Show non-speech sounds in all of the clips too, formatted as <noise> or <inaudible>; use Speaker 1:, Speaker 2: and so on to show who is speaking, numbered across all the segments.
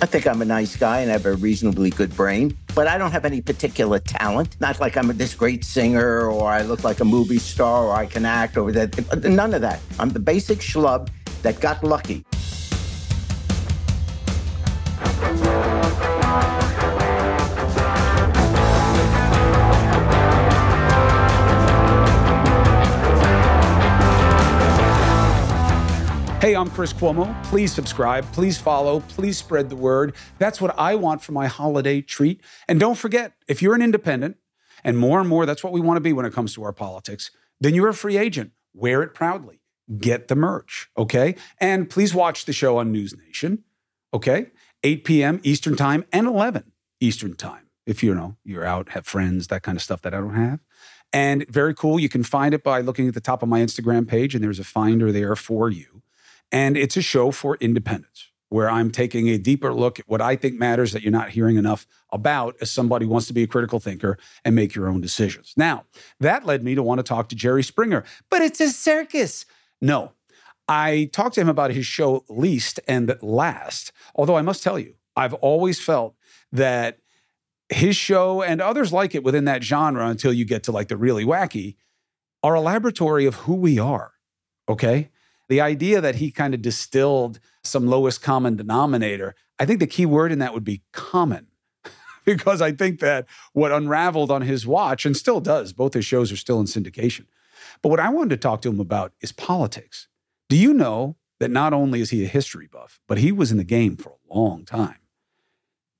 Speaker 1: I think I'm a nice guy and I have a reasonably good brain, but I don't have any particular talent. Not like I'm this great singer or I look like a movie star or I can act or that. None of that. I'm the basic schlub that got lucky.
Speaker 2: Hey, I'm Chris Cuomo. Please subscribe, please follow, please spread the word. That's what I want for my holiday treat. And don't forget, if you're an independent, and more and more that's what we want to be when it comes to our politics, then you're a free agent. Wear it proudly. Get the merch, okay? And please watch the show on News Nation, okay? 8 p.m. Eastern Time and 11 Eastern Time. If you know you're out, have friends, that kind of stuff that I don't have. And very cool. You can find it by looking at the top of my Instagram page, and there's a finder there for you. And it's a show for independents where I'm taking a deeper look at what I think matters that you're not hearing enough about as somebody wants to be a critical thinker and make your own decisions. Now, that led me to want to talk to Jerry Springer, but it's a circus. No, I talked to him about his show Least and Last, although I must tell you, I've always felt that his show and others like it within that genre until you get to like the really wacky are a laboratory of who we are. Okay. The idea that he kind of distilled some lowest common denominator, I think the key word in that would be common. <laughs> because I think that what unraveled on his watch and still does, both his shows are still in syndication. But what I wanted to talk to him about is politics. Do you know that not only is he a history buff, but he was in the game for a long time?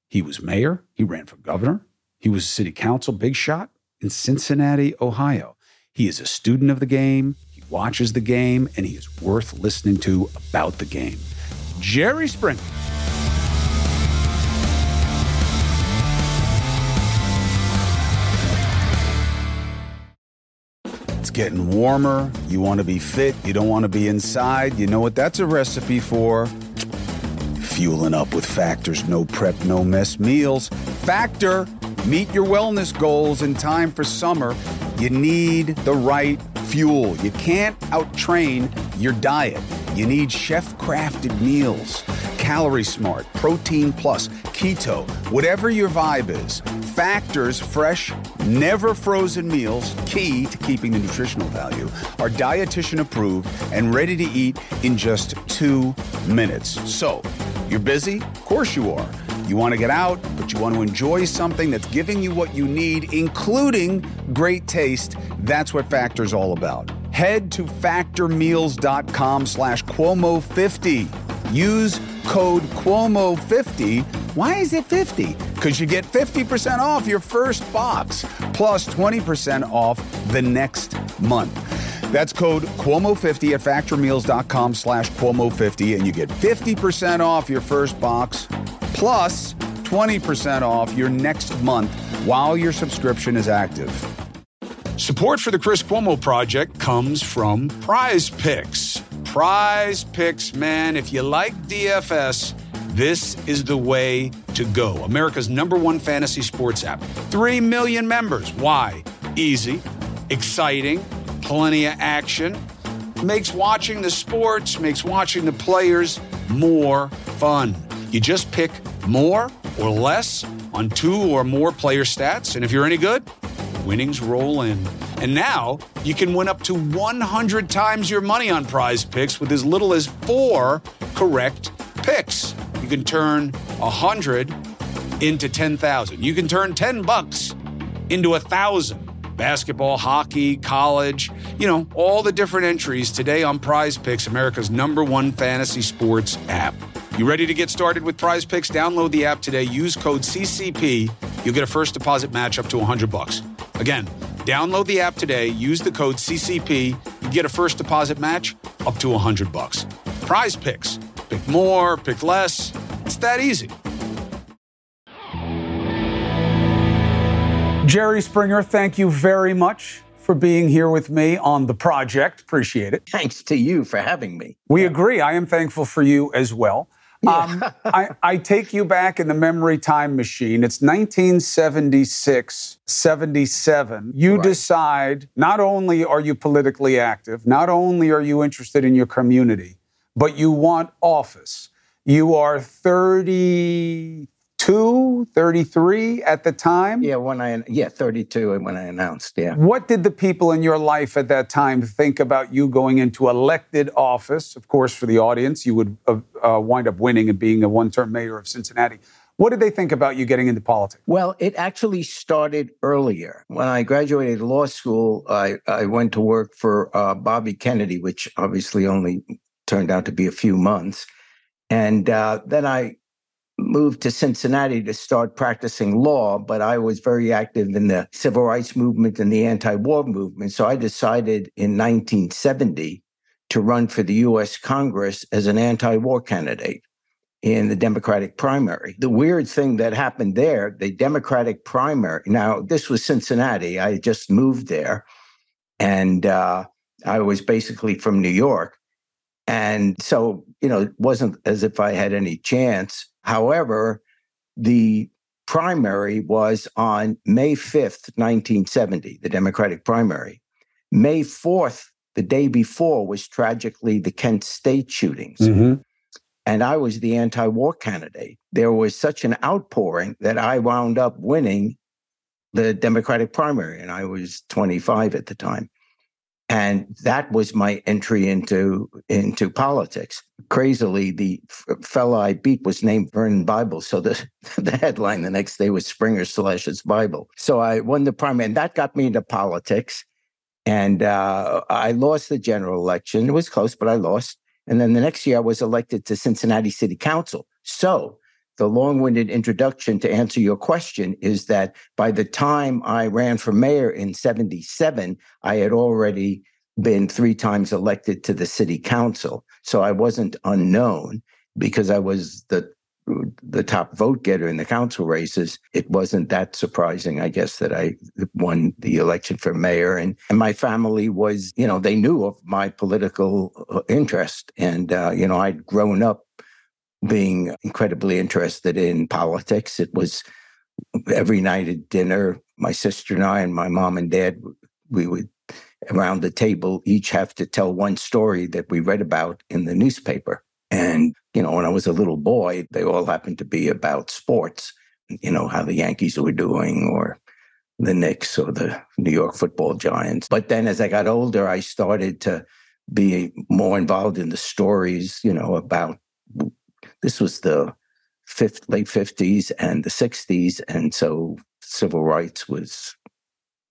Speaker 2: He was mayor, he ran for governor, he was city council big shot in Cincinnati, Ohio. He is a student of the game watches the game, and he is worth listening to about the game. Jerry Springer. It's getting warmer. You want to be fit. You don't want to be inside. You know what that's a recipe for? Fueling up with Factor's no prep, no mess meals. Factor, meet your wellness goals in time for summer. You need the right fuel. You can't outtrain your diet. You need chef crafted meals, calorie smart, protein plus, keto, whatever your vibe is. Factors fresh, never frozen meals, key to keeping the nutritional value, are dietitian approved and ready to eat in just two minutes. So, you're busy? Of course you are. You want to get out, but you want to enjoy something that's giving you what you need, including great taste. That's what Factor's all about. Head to factormeals.com slash Cuomo50. Use code Cuomo50. Why is it 50? Because you get 50% off your first box, plus 20% off the next month. That's code Cuomo50 at factormeals.com slash Cuomo50, and you get 50% off your first box plus 20% off your next month while your subscription is active. Support for the Chris Cuomo Project comes from Prize Picks. Prize Picks, man, if you like DFS, this is the way to go. America's number one fantasy sports app. Three million members. Why? Easy, exciting, plenty of action. Makes watching the sports, makes watching the players more fun. You just pick more or less on two or more player stats, and if you're any good, winnings roll in. And now you can win up to 100 times your money on prize picks with as little as four correct picks. You can turn 100 into 10,000. You can turn 10 bucks into a thousand. Basketball, hockey, college, you know, all the different entries today on Prize Picks, America's number one fantasy sports app. You ready to get started with prize picks? Download the app today. Use code CCP. You'll get a first deposit match up to 100 bucks. Again, download the app today. Use the code CCP. You get a first deposit match up to 100 bucks. Prize picks. Pick more, pick less. It's that easy. Jerry Springer, thank you very much for being here with me on the project. Appreciate it.
Speaker 1: Thanks to you for having me.
Speaker 2: We agree. I am thankful for you as well. Um, I, I, take you back in the memory time machine. It's 1976, 77. You right. decide not only are you politically active, not only are you interested in your community, but you want office. You are 32, 33 at the time?
Speaker 1: Yeah, when I yeah, 32 when I announced, yeah.
Speaker 2: What did the people in your life at that time think about you going into elected office? Of course, for the audience, you would uh, uh, wind up winning and being a one-term mayor of Cincinnati. What did they think about you getting into politics?
Speaker 1: Well, it actually started earlier. When I graduated law school, I, I went to work for uh, Bobby Kennedy, which obviously only turned out to be a few months. And uh, then I moved to Cincinnati to start practicing law, but I was very active in the civil rights movement and the anti war movement. So I decided in 1970 to run for the US Congress as an anti war candidate in the Democratic primary. The weird thing that happened there, the Democratic primary, now this was Cincinnati, I just moved there, and uh, I was basically from New York. And so, you know, it wasn't as if I had any chance. However, the primary was on May 5th, 1970, the Democratic primary. May 4th, the day before, was tragically the Kent State shootings. Mm-hmm. And I was the anti war candidate. There was such an outpouring that I wound up winning the Democratic primary, and I was 25 at the time and that was my entry into into politics. Crazily, the fellow I beat was named Vernon Bible, so the <laughs> the headline the next day was Springer slashes Bible. So I won the primary, and that got me into politics. And uh, I lost the general election. It was close, but I lost. And then the next year, I was elected to Cincinnati City Council. So the long winded introduction to answer your question is that by the time I ran for mayor in 77, I had already been three times elected to the city council. So I wasn't unknown because I was the the top vote getter in the council races, it wasn't that surprising, I guess, that I won the election for mayor. And, and my family was, you know, they knew of my political uh, interest. And, uh, you know, I'd grown up being incredibly interested in politics. It was every night at dinner, my sister and I and my mom and dad, we would around the table each have to tell one story that we read about in the newspaper. And, you know, when I was a little boy, they all happened to be about sports, you know, how the Yankees were doing or the Knicks or the New York football giants. But then as I got older, I started to be more involved in the stories, you know, about this was the late 50s and the 60s. And so civil rights was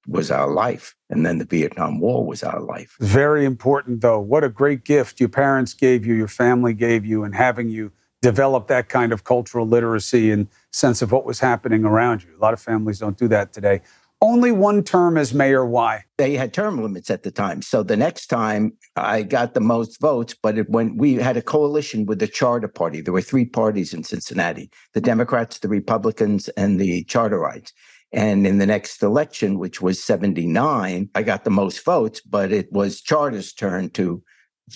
Speaker 1: was our life. And then the Vietnam War was our life.
Speaker 2: Very important, though. What a great gift your parents gave you, your family gave you, and having you develop that kind of cultural literacy and sense of what was happening around you. A lot of families don't do that today only one term as mayor. Why?
Speaker 1: They had term limits at the time. So the next time I got the most votes, but it, when we had a coalition with the Charter Party, there were three parties in Cincinnati the Democrats, the Republicans, and the Charterites. And in the next election, which was 79, I got the most votes, but it was Charter's turn to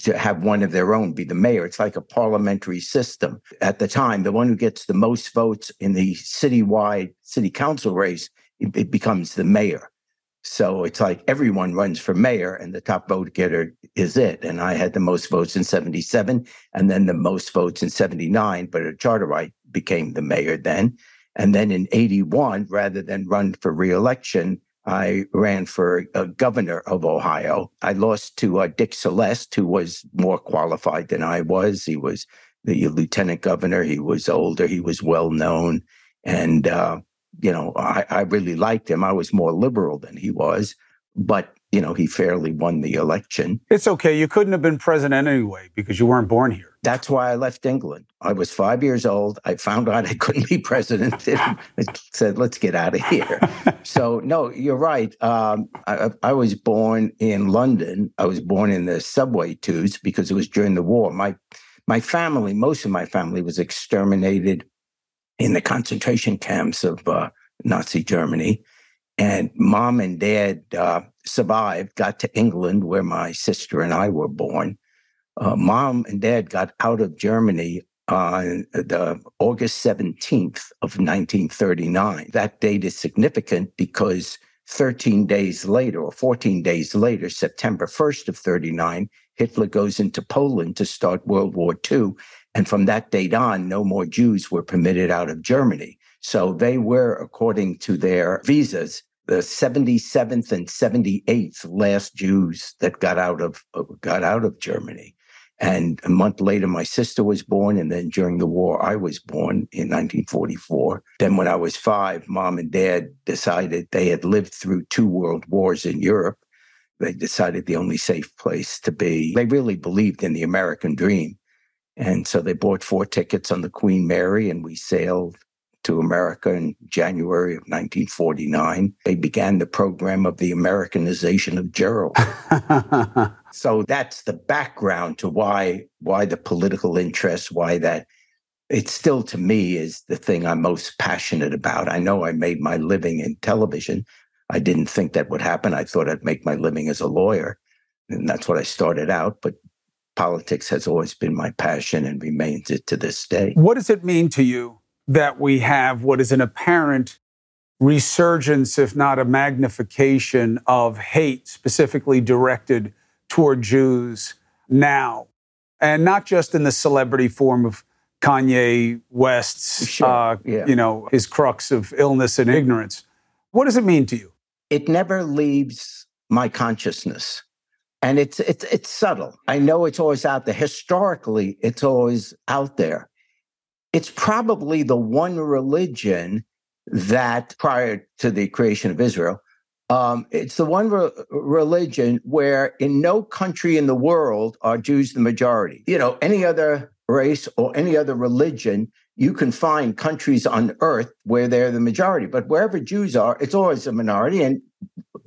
Speaker 1: to have one of their own be the mayor. It's like a parliamentary system. At the time, the one who gets the most votes in the citywide city council race it becomes the mayor. So it's like everyone runs for mayor and the top vote getter is it. And I had the most votes in 77 and then the most votes in 79, but a charterite became the mayor then. And then in 81, rather than run for reelection, I ran for a governor of Ohio. I lost to uh, Dick Celeste, who was more qualified than I was. He was the lieutenant governor. He was older. He was well known. And uh, you know, I, I really liked him. I was more liberal than he was, but you know, he fairly won the election.
Speaker 2: It's okay. You couldn't have been president anyway because you weren't born here.
Speaker 1: That's why I left England. I was five years old. I found out I couldn't be president. <laughs> I said, let's get out of here. <laughs> so, no, you're right. Um, I, I, was born in London. I was born in the subway tubes because it was during the war. My, my family, most of my family was exterminated in the concentration camps of uh, Nazi Germany. And mom and dad uh, survived, got to England, where my sister and I were born. Uh, mom and dad got out of Germany on the August 17th of 1939. That date is significant because 13 days later, or 14 days later, September 1st of 39, Hitler goes into Poland to start World War II And from that date on, no more Jews were permitted out of Germany. So they were, according to their visas, the 77th and 78th last Jews that got out of got out of Germany. And a month later, my sister was born. And then during the war, I was born in 1944. Then, when I was five, mom and dad decided they had lived through two world wars in Europe. They decided the only safe place to be. They really believed in the American dream. And so they bought four tickets on the Queen Mary, and we sailed to America in January of 1949. They began the program of the Americanization of Gerald. <laughs> so that's the background to why why the political interest, why that it still to me is the thing I'm most passionate about. I know I made my living in television. I didn't think that would happen. I thought I'd make my living as a lawyer. And that's what I started out. But politics has always been my passion and remains it to this day.
Speaker 2: What does it mean to you that we have what is an apparent resurgence, if not a magnification, of hate specifically directed toward Jews now. And not just in the celebrity form of Kanye West's, sure. uh, yeah. you know, his crux of illness and ignorance. What does it mean to you?
Speaker 1: It never leaves my consciousness. And it's, it's, it's subtle. I know it's always out there. Historically, it's always out there it's probably the one religion that prior to the creation of Israel, um, it's the one re- religion where in no country in the world are Jews the majority. You know, any other race or any other religion, you can find countries on earth where they're the majority. But wherever Jews are, it's always a minority. And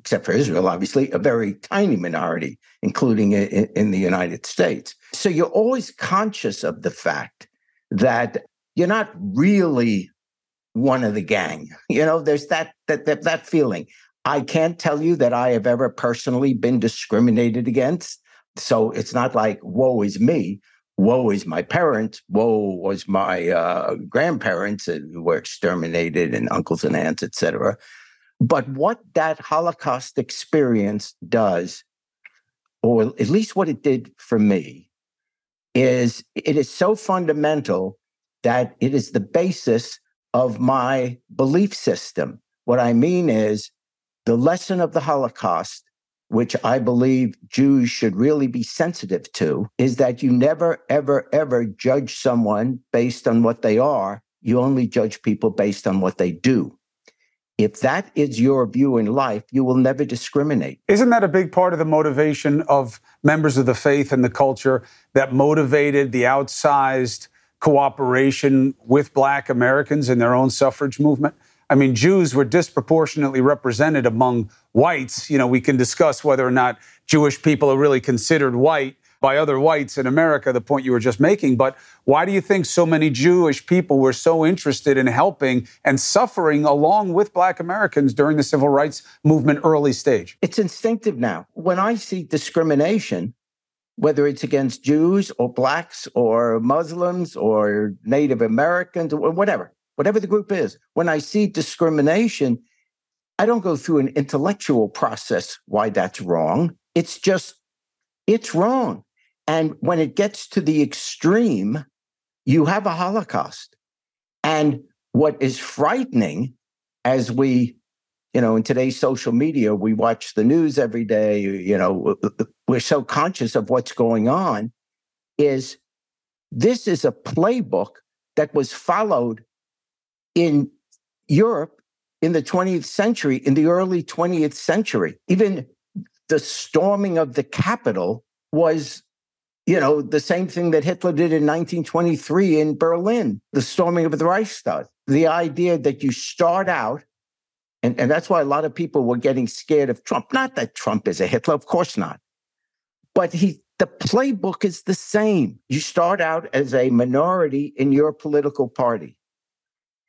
Speaker 1: except for Israel, obviously, a very tiny minority, including in, in the United States. So you're always conscious of the fact that you're not really one of the gang. You know, there's that that that, that feeling. I can't tell you that I have ever personally been discriminated against. So it's not like woe is me. Woe is my parents. Woe was my uh, grandparents who were exterminated and uncles and aunts, etc. But what that Holocaust experience does, or at least what it did for me, is it is so fundamental that it is the basis of my belief system. What I mean is the lesson of the Holocaust, which I believe Jews should really be sensitive to, is that you never, ever, ever judge someone based on what they are. You only judge people based on what they do. If that is your view in life, you will never discriminate.
Speaker 2: Isn't that a big part of the motivation of members of the faith and the culture that motivated the outsized cooperation with black Americans in their own suffrage movement? I mean, Jews were disproportionately represented among whites. You know, we can discuss whether or not Jewish people are really considered white by other whites in America, the point you were just making. But why do you think so many Jewish people were so interested in helping and suffering along with Black Americans during the civil rights movement early stage?
Speaker 1: It's instinctive now. When I see discrimination, whether it's against Jews or blacks or Muslims or Native Americans or whatever, whatever the group is. When I see discrimination, I don't go through an intellectual process why that's wrong. It's just, it's wrong. And when it gets to the extreme, you have a Holocaust. And what is frightening as we you know, in today's social media, we watch the news every day, you know, we're so conscious of what's going on, is this is a playbook that was followed in Europe in the 20th century, in the early 20th century. Even the storming of the Capitol was, you know, the same thing that Hitler did in 1923 in Berlin, the storming of the Reichstag. The idea that you start out and, and that's why a lot of people were getting scared of Trump. Not that Trump is a Hitler, of course not. But he the playbook is the same. You start out as a minority in your political party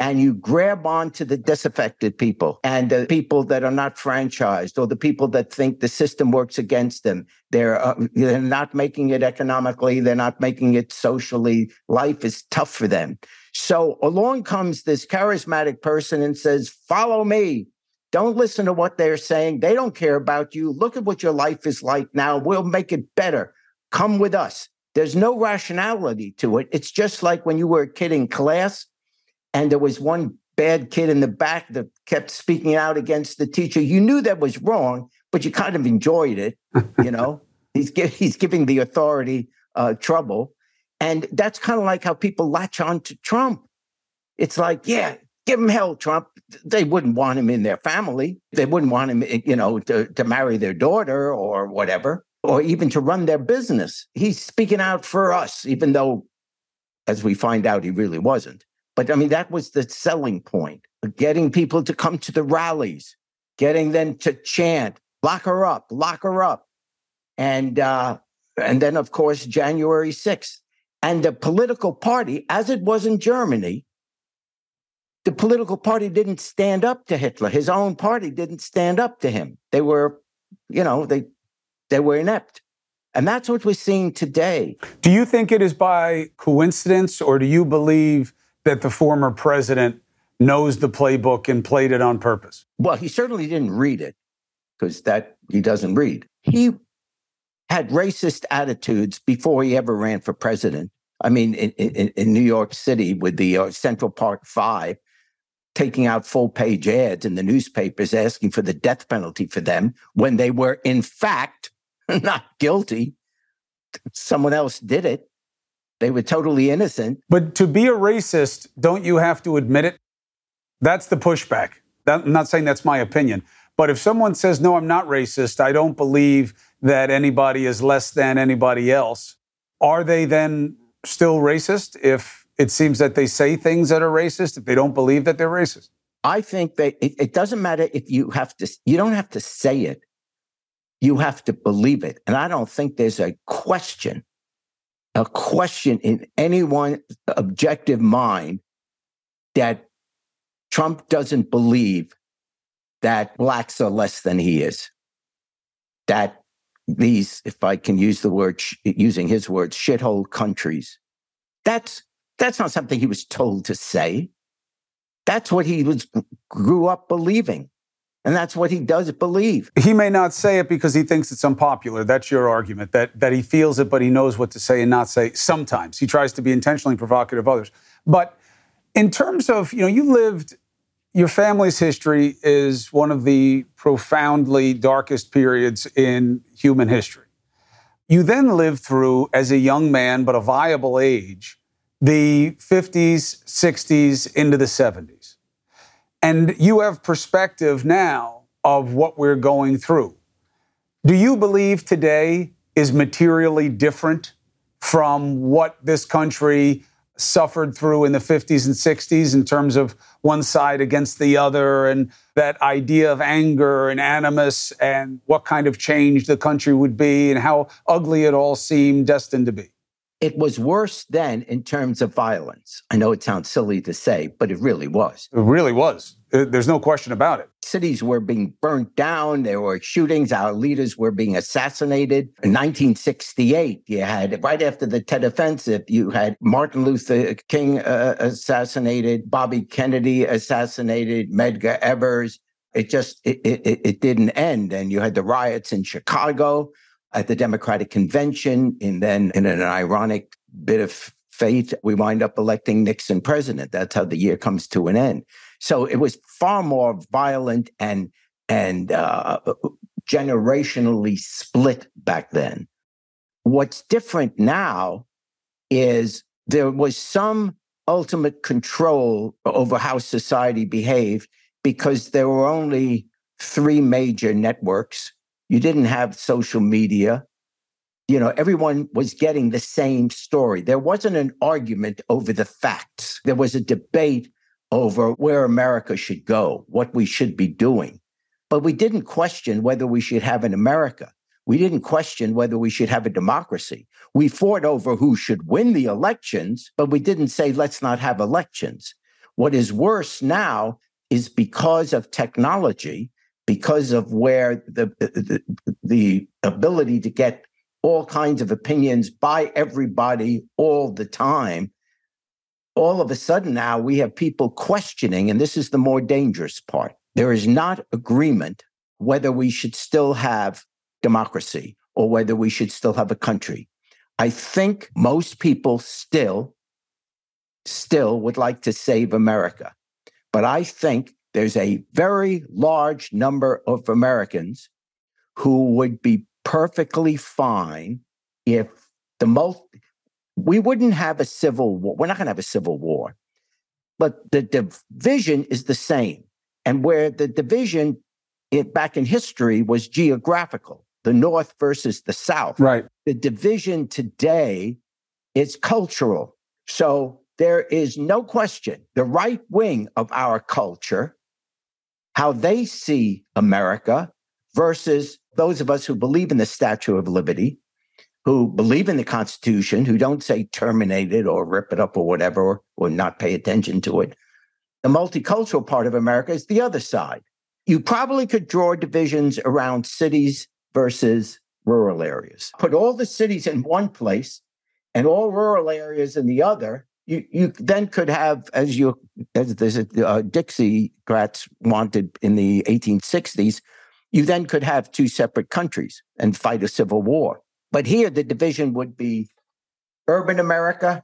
Speaker 1: and you grab on to the disaffected people and the people that are not franchised or the people that think the system works against them. They're, uh, they're not making it economically. They're not making it socially. Life is tough for them. So along comes this charismatic person and says, Follow me. Don't listen to what they're saying. They don't care about you. Look at what your life is like now. We'll make it better. Come with us. There's no rationality to it. It's just like when you were a kid in class and there was one bad kid in the back that kept speaking out against the teacher. You knew that was wrong, but you kind of enjoyed it. You <laughs> know, he's he's giving the authority uh, trouble, and that's kind of like how people latch on to Trump. It's like, yeah, give him hell, Trump. They wouldn't want him in their family. They wouldn't want him, you know, to, to marry their daughter or whatever, or even to run their business. He's speaking out for us, even though, as we find out, he really wasn't. But I mean, that was the selling point getting people to come to the rallies, getting them to chant, lock her up, lock her up. And, uh, and then, of course, January 6th. And the political party, as it was in Germany, the political party didn't stand up to Hitler. His own party didn't stand up to him. They were, you know, they they were inept. And that's what we're seeing today.
Speaker 2: Do you think it is by coincidence, or do you believe that the former president knows the playbook and played it on purpose?
Speaker 1: Well, he certainly didn't read it because that he doesn't read. He had racist attitudes before he ever ran for president. I mean, in, in, in New York City with the uh, Central Park Five, taking out full page ads in the newspapers asking for the death penalty for them when they were, in fact, <laughs> not guilty. Someone else did it. They were totally innocent.
Speaker 2: But to be a racist, don't you have to admit it? That's the pushback. That, I'm not saying that's my opinion. But if someone says, no, I'm not racist, I don't believe that anybody is less than anybody else, are they then still racist if it seems that they say things that are racist, if they don't believe that they're racist?
Speaker 1: I think that it, it doesn't matter if you have to, you don't have to say it. You have to believe it. And I don't think there's a question a question in anyone's objective mind that Trump doesn't believe that blacks are less than he is. That these, if I can use the word, using his words, shithole countries. That's that's not something he was told to say. That's what he was grew up believing. And that's what he does believe.
Speaker 2: He may not say it because he thinks it's unpopular. That's your argument, that, that he feels it, but he knows what to say and not say. Sometimes he tries to be intentionally provocative of others. But in terms of, you know, you lived, your family's history is one of the profoundly darkest periods in human history. You then lived through, as a young man, but a viable age, the 50s, 60s, into the 70s. And you have perspective now of what we're going through. Do you believe today is materially different from what this country suffered through in the 50s and 60s in terms of one side against the other and that idea of anger and animus and what kind of change the country would be and how ugly it all seemed destined to be?
Speaker 1: It was worse then in terms of violence. I know it sounds silly to say, but it really was.
Speaker 2: It really was. There's no question about it.
Speaker 1: Cities were being burnt down. There were shootings. Our leaders were being assassinated. In 1968, you had, right after the Tet Offensive, you had Martin Luther King uh, assassinated, Bobby Kennedy assassinated, Medgar Evers. It just, it, it, it didn't end. And you had the riots in Chicago at the Democratic Convention. And then, in an ironic bit of fate, we wind up electing Nixon president. That's how the year comes to an end. So it was far more violent and and uh, generationally split back then. What's different now is there was some ultimate control over how society behaved because there were only three major networks you didn't have social media. You know, everyone was getting the same story. There wasn't an argument over the facts. There was a debate over where America should go, what we should be doing. But we didn't question whether we should have an America. We didn't question whether we should have a democracy. We fought over who should win the elections, but we didn't say, let's not have elections. What is worse now is because of technology, because of where the, the, the ability to get all kinds of opinions by everybody all the time all of a sudden now we have people questioning and this is the more dangerous part there is not agreement whether we should still have democracy or whether we should still have a country I think most people still, still would like to save America. But I think there's a very large number of Americans who would be perfectly fine if the most, we wouldn't have a civil war. We're not going to have a civil war, but the division is the same. And where the division it, back in history was geographical, the North versus the South.
Speaker 2: Right.
Speaker 1: The division today is cultural. So there is no question the right wing of our culture, how they see America versus those of us who believe in the Statue of Liberty, who believe in the Constitution, who don't say terminate it or rip it up or whatever, or, or not pay attention to it. The multicultural part of America is the other side you probably could draw divisions around cities versus rural areas. Put all the cities in one place and all rural areas in the other. You, you then could have, as you as the uh, Dixiecrats wanted in the 1860s, you then could have two separate countries and fight a civil war. But here, the division would be urban America,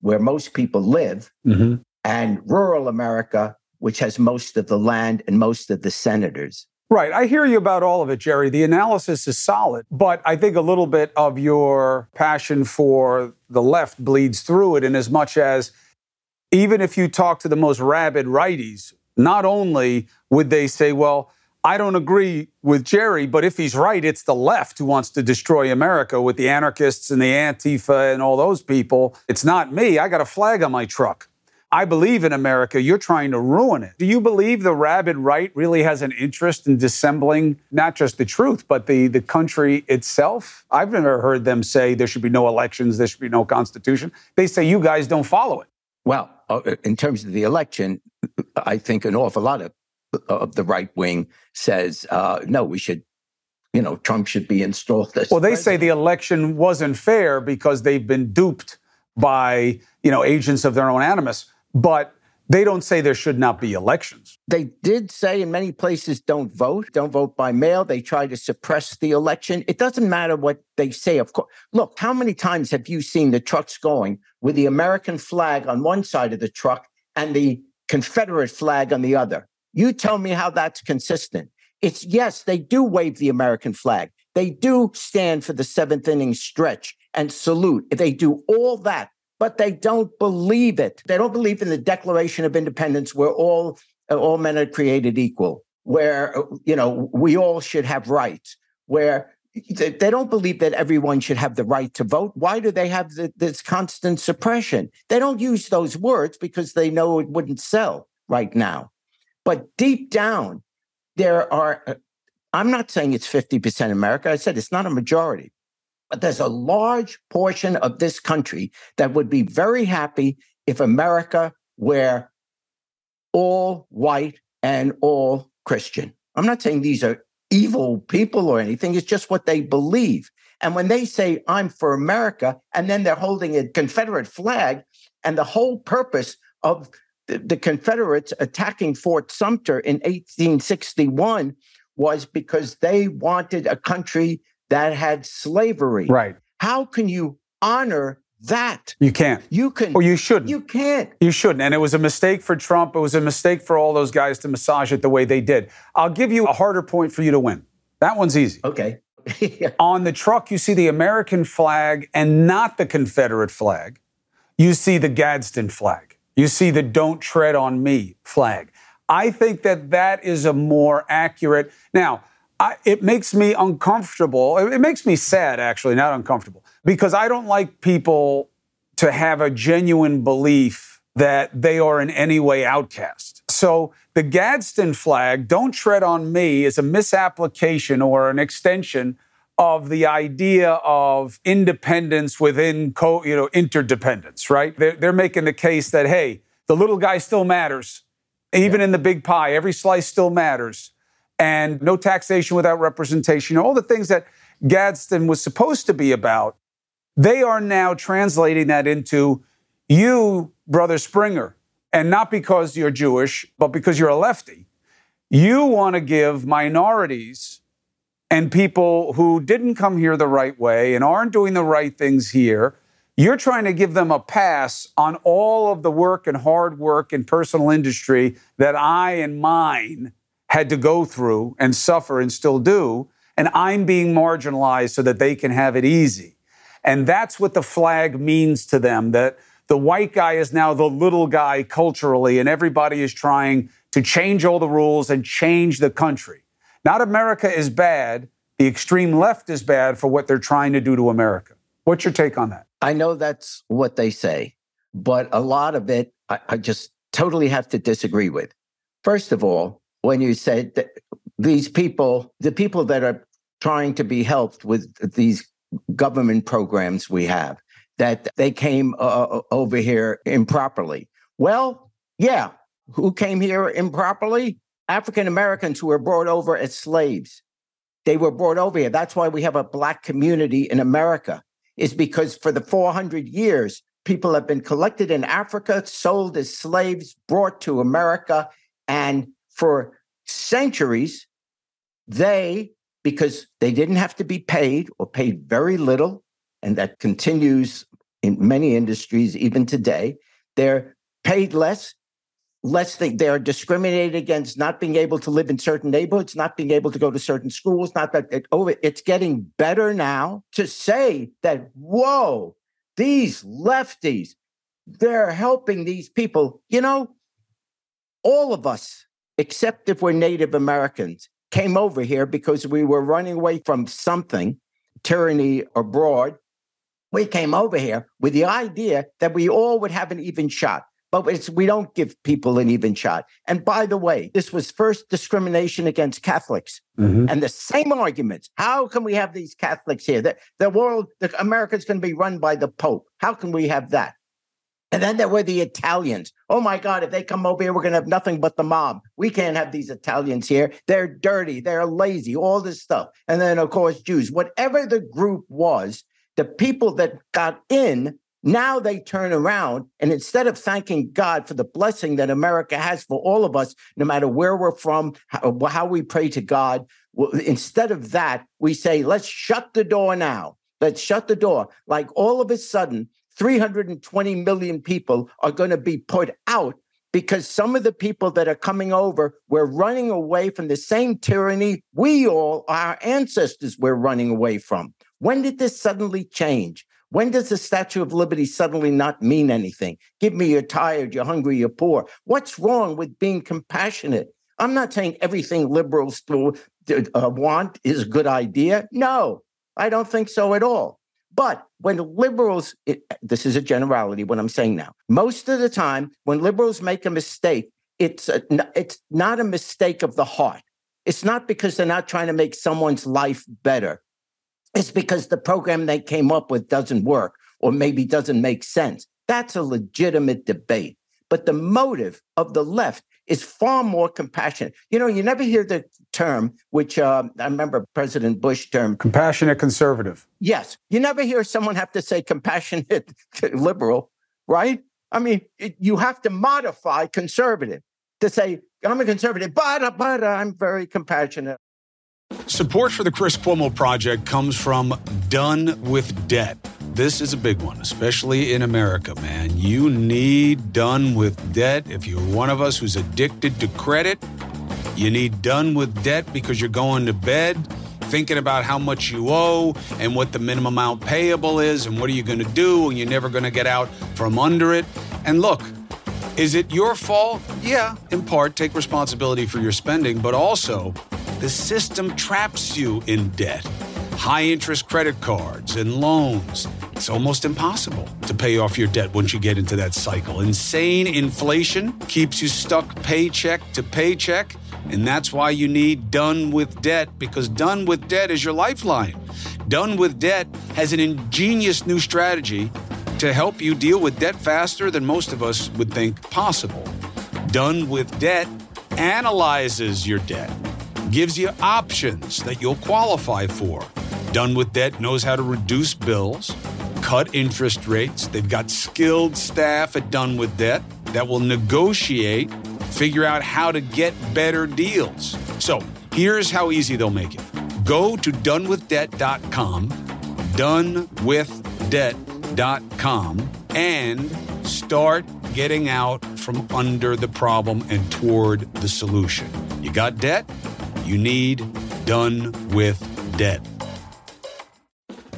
Speaker 1: where most people live, mm-hmm. and rural America, which has most of the land and most of the senators.
Speaker 2: Right. I hear you about all of it, Jerry. The analysis is solid, but I think a little bit of your passion for the left bleeds through it in as much as even if you talk to the most rabid righties, not only would they say, well, I don't agree with Jerry, but if he's right, it's the left who wants to destroy America with the anarchists and the Antifa and all those people. It's not me. I got a flag on my truck. I believe in America. You're trying to ruin it. Do you believe the rabid right really has an interest in dissembling not just the truth, but the, the country itself? I've never heard them say there should be no elections, there should be no constitution. They say you guys don't follow it.
Speaker 1: Well, uh, in terms of the election, I think an awful lot of, of the right wing says, uh, no, we should you know, Trump should be installed as.
Speaker 2: Well, they president. say the election wasn't fair because they've been duped by, you know, agents of their own animus but they don't say there should not be elections.
Speaker 1: They did say in many places don't vote, don't vote by mail. They try to suppress the election. It doesn't matter what they say. Of course, look, how many times have you seen the trucks going with the American flag on one side of the truck and the Confederate flag on the other? You tell me how that's consistent. It's yes, they do wave the American flag. They do stand for the seventh inning stretch and salute. They do all that but they don't believe it. They don't believe in the Declaration of Independence where all, all men are created equal, where, you know, we all should have rights, where they don't believe that everyone should have the right to vote. Why do they have the, this constant suppression? They don't use those words because they know it wouldn't sell right now. But deep down, there are, I'm not saying it's 50% America. I said it's not a majority, but there's a large portion of this country that would be very happy if America were all white and all Christian. I'm not saying these are evil people or anything, it's just what they believe. And when they say, I'm for America, and then they're holding a Confederate flag, and the whole purpose of the, the Confederates attacking Fort Sumter in 1861 was because they wanted a country that had slavery.
Speaker 2: Right.
Speaker 1: How can you honor that?
Speaker 2: You can't.
Speaker 1: You can.
Speaker 2: Or you shouldn't.
Speaker 1: You can't.
Speaker 2: You shouldn't. And it was a mistake for Trump. It was a mistake for all those guys to massage it the way they did. I'll give you a harder point for you to win. That one's easy.
Speaker 1: Okay. <laughs>
Speaker 2: On the truck, you see the American flag and not the Confederate flag. You see the Gadsden flag. You see the Don't Tread on Me flag. I think that that is a more accurate. Now, I, it makes me uncomfortable. It makes me sad, actually, not uncomfortable, because I don't like people to have a genuine belief that they are in any way outcast. So the Gadsden flag, don't tread on me, is a misapplication or an extension of the idea of independence within co, you know, interdependence, right? They're, they're making the case that, hey, the little guy still matters. Even yeah. in the big pie, every slice still matters and no taxation without representation, all the things that Gadsden was supposed to be about, they are now translating that into you, Brother Springer, and not because you're Jewish, but because you're a lefty. You want to give minorities and people who didn't come here the right way and aren't doing the right things here. You're trying to give them a pass on all of the work and hard work and personal industry that I and mine had to go through and suffer and still do. And I'm being marginalized so that they can have it easy. And that's what the flag means to them that the white guy is now the little guy culturally, and everybody is trying to change all the rules and change the country. Not America is bad, the extreme left is bad for what they're trying to do to America. What's your take on that?
Speaker 1: I know that's what they say, but a lot of it I, I just totally have to disagree with. First of all, when you said that these people, the people that are trying to be helped with these government programs we have, that they came uh, uh, over here improperly. Well, yeah, who came here improperly? African Americans who were brought over as slaves. They were brought over here. That's why we have a black community in America, is because for the 400 years, people have been collected in Africa, sold as slaves, brought to America. And for centuries, they, because they didn't have to be paid or paid very little, and that continues in many industries even today. They're paid less, less they, they are discriminated against not being able to live in certain neighborhoods, not being able to go to certain schools, not that it, oh, it's getting better now to say that, whoa, these lefties, they're helping these people. You know, all of us, except if we're Native Americans, came over here because we were running away from something, tyranny abroad, we came over here with the idea that we all would have an even shot. But we don't give people an even shot. And by the way, this was first discrimination against Catholics. Mm-hmm. And the same arguments. How can we have these Catholics here? The, the world, the America's going to be run by the Pope. How can we have that? And then there were the Italians. Oh my God, if they come over here, we're going to have nothing but the mob. We can't have these Italians here. They're dirty, they're lazy, all this stuff. And then, of course, Jews. Whatever the group was, the people that got in now they turn around and instead of thanking God for the blessing that America has for all of us, no matter where we're from, how, how, we pray to God, instead of that, we say, let's shut the door now. Let's shut the door. Like all of a sudden, 320 million people are going to be put out because some of the people that are coming over were running away from the same tyranny we all, our ancestors, were running away from. When did this suddenly change? When does the Statue of Liberty suddenly not mean anything? Give me you're tired, you're hungry, you're poor. What's wrong with being compassionate? I'm not saying everything liberals do, uh, want is a good idea. No, I don't think so at all. But when liberals, it, this is a generality, what I'm saying now, most of the time, when liberals make a mistake, it's, a, it's not a mistake of the heart. It's not because they're not trying to make someone's life better. It's because the program they came up with doesn't work or maybe doesn't make sense. That's a legitimate debate. But the motive of the left is far more compassionate. You know, you never hear the term, which uh, I remember President Bush term
Speaker 2: compassionate conservative.
Speaker 1: Yes. You never hear someone have to say compassionate liberal, right? I mean, it, you have to modify conservative to say, I'm a conservative, but, but I'm very compassionate.
Speaker 2: Support for the Chris Cuomo Project comes from Done with Debt. This is a big one, especially in America, man. You need Done with Debt. If you're one of us who's addicted to credit, you need Done with Debt because you're going to bed thinking about how much you owe and what the minimum amount payable is and what are you going to do and you're never going to get out from under it. And look, is it your fault? Yeah, in part, take responsibility for your spending, but also the system traps you in debt. High interest credit cards and loans. It's almost impossible to pay off your debt once you get into that cycle. Insane inflation keeps you stuck paycheck to paycheck. And that's why you need Done with Debt because Done with Debt is your lifeline. Done with Debt has an ingenious new strategy to help you deal with debt faster than most of us would think possible. Done with Debt analyzes your debt gives you options that you'll qualify for. Done with Debt knows how to reduce bills, cut interest rates. They've got skilled staff at Done with Debt that will negotiate, figure out how to get better deals. So here's how easy they'll make it. Go to donewithdebt.com, donewithdebt.com, and start getting out from under the problem and toward the solution. You got debt? You need Done with Debt.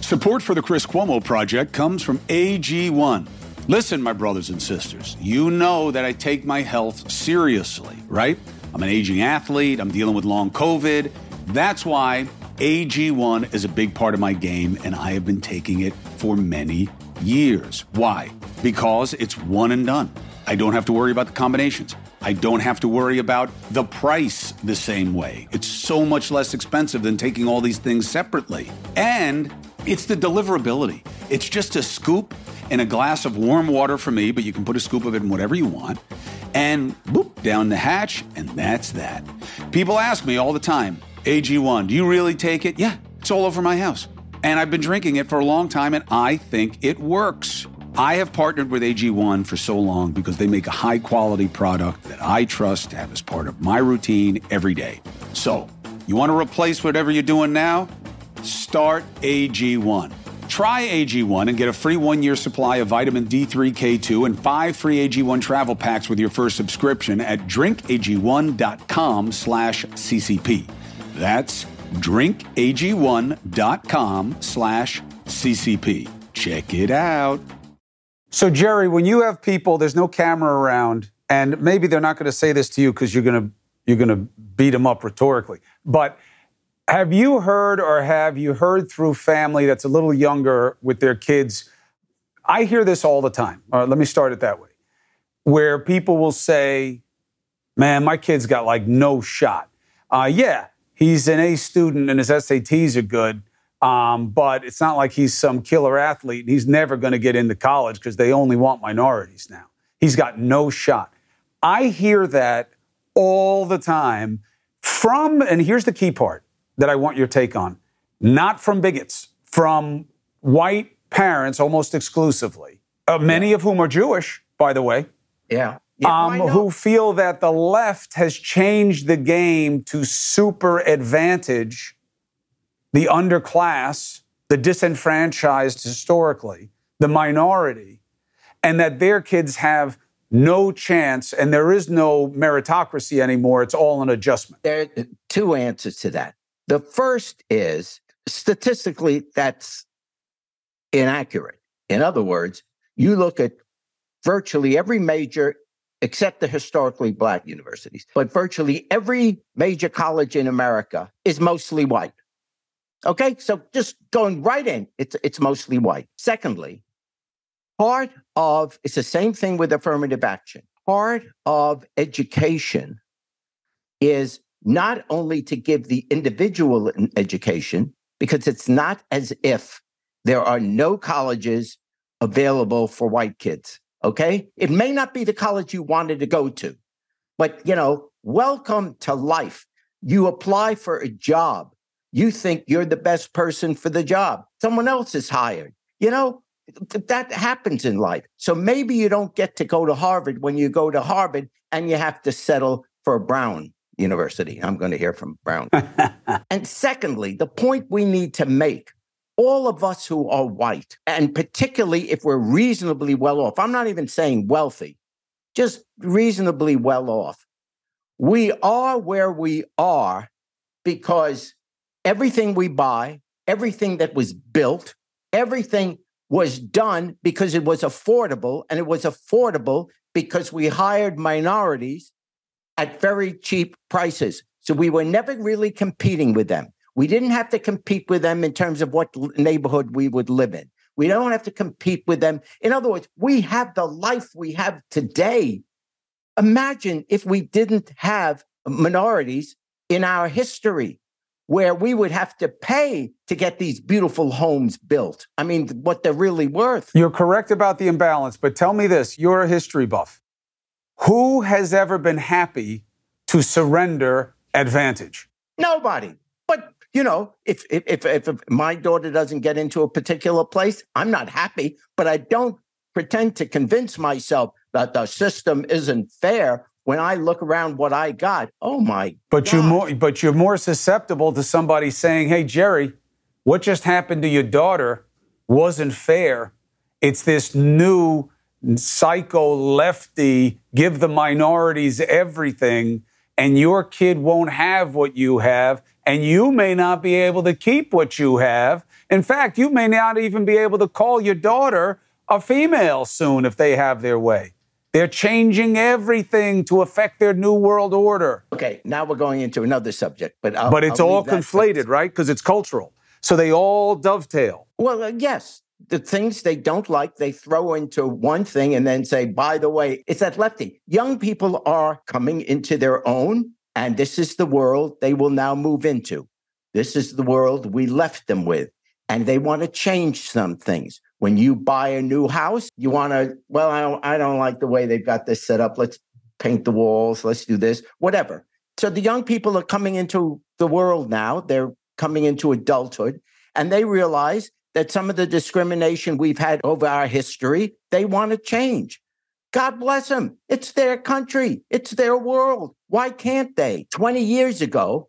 Speaker 2: Support for the Chris Cuomo Project comes from AG1. Listen, my brothers and sisters, you know that I take my health seriously, right? I'm an aging athlete, I'm dealing with long COVID. That's why AG1 is a big part of my game, and I have been taking it for many years. Why? Because it's one and done. I don't have to worry about the combinations. I don't have to worry about the price the same way. It's so much less expensive than taking all these things separately. And it's the deliverability. It's just a scoop and a glass of warm water for me, but you can put a scoop of it in whatever you want. And boop, down the hatch, and that's that. People ask me all the time, AG1, do you really take it? Yeah, it's all over my house. And I've been drinking it for a long time, and I think it works. I have partnered with AG1 for so long because they make a high quality product that I trust to have as part of my routine every day. So, you want to replace whatever you're doing now? Start AG1. Try AG1 and get a free one year supply of vitamin D3K2 and five free AG1 travel packs with your first subscription at drinkag1.com slash CCP. That's drinkag1.com slash CCP. Check it out.
Speaker 3: So, Jerry, when you have people, there's no camera around, and maybe they're not going to say this to you because you're going to you're going to beat them up rhetorically. But have you heard or have you heard through family that's a little younger with their kids? I hear this all the time. All right, let me start it that way. Where people will say, man, my kid's got like no shot. Uh, yeah, he's an A student and his SATs are good, um, but it's not like he's some killer athlete and he's never going to get into college because they only want minorities now. He's got no shot. I hear that all the time from, and here's the key part that I want your take on. Not from bigots, from white parents almost exclusively, uh, many yeah. of whom are Jewish, by the way.
Speaker 1: Yeah.
Speaker 3: yeah um, who feel that the left has changed the game to super advantage the underclass, the disenfranchised historically, the minority, and that their kids have no chance and there is no meritocracy anymore. It's all an adjustment.
Speaker 1: There are two answers to that. The first is statistically, that's inaccurate. In other words, you look at virtually every major, except the historically black universities, but virtually every major college in America is mostly white. Okay, so just going right in, it's, it's mostly white. Secondly, part of it's the same thing with affirmative action. Part of education is not only to give the individual an education, because it's not as if there are no colleges available for white kids. Okay. It may not be the college you wanted to go to, but you know, welcome to life. You apply for a job. You think you're the best person for the job. Someone else is hired. You know, that happens in life. So maybe you don't get to go to Harvard when you go to Harvard and you have to settle for Brown University. I'm going to hear from Brown. <laughs> and secondly, the point we need to make all of us who are white, and particularly if we're reasonably well off, I'm not even saying wealthy, just reasonably well off, we are where we are because everything we buy, everything that was built, everything was done because it was affordable, and it was affordable because we hired minorities at very cheap prices. So we were never really competing with them. We didn't have to compete with them in terms of what neighborhood we would live in. We don't have to compete with them. In other words, we have the life we have today. Imagine if we didn't have minorities in our history where we would have to pay to get these beautiful homes built. I mean, what they're really worth.
Speaker 3: You're correct about the imbalance, but tell me this you're a history buff. Who has ever been happy to surrender advantage?
Speaker 1: Nobody. But you know, if, if if if my daughter doesn't get into a particular place, I'm not happy. But I don't pretend to convince myself that the system isn't fair when I look around what I got, oh my
Speaker 2: But
Speaker 1: God.
Speaker 2: you're more but you're more susceptible to somebody saying, "Hey Jerry, what just happened to your daughter wasn't fair. It's this new psycho lefty give the minorities everything and your kid won't have what you have and you may not be able to keep what you have. In fact, you may not even be able to call your daughter a female soon if they have their way. They're changing everything to affect their new world order.
Speaker 1: Okay, now we're going into another subject, but I'll,
Speaker 2: But it's
Speaker 1: I'll
Speaker 2: all conflated, right? Because it's cultural. So they all dovetail.
Speaker 1: Well, uh, yes, the things they don't like, they throw into one thing and then say, by the way, it's that lefty. Young people are coming into their own, and this is the world they will now move into. This is the world we left them with, and they want to change some things. When you buy a new house, you want to, well, I don't, I don't like the way they've got this set up. Let's paint the walls. Let's do this, whatever. So the young people are coming into the world now. They're coming into adulthood, and they realize that some of the discrimination we've had over our history, they want to change. God bless them. It's their country, it's their world. Why can't they? 20 years ago,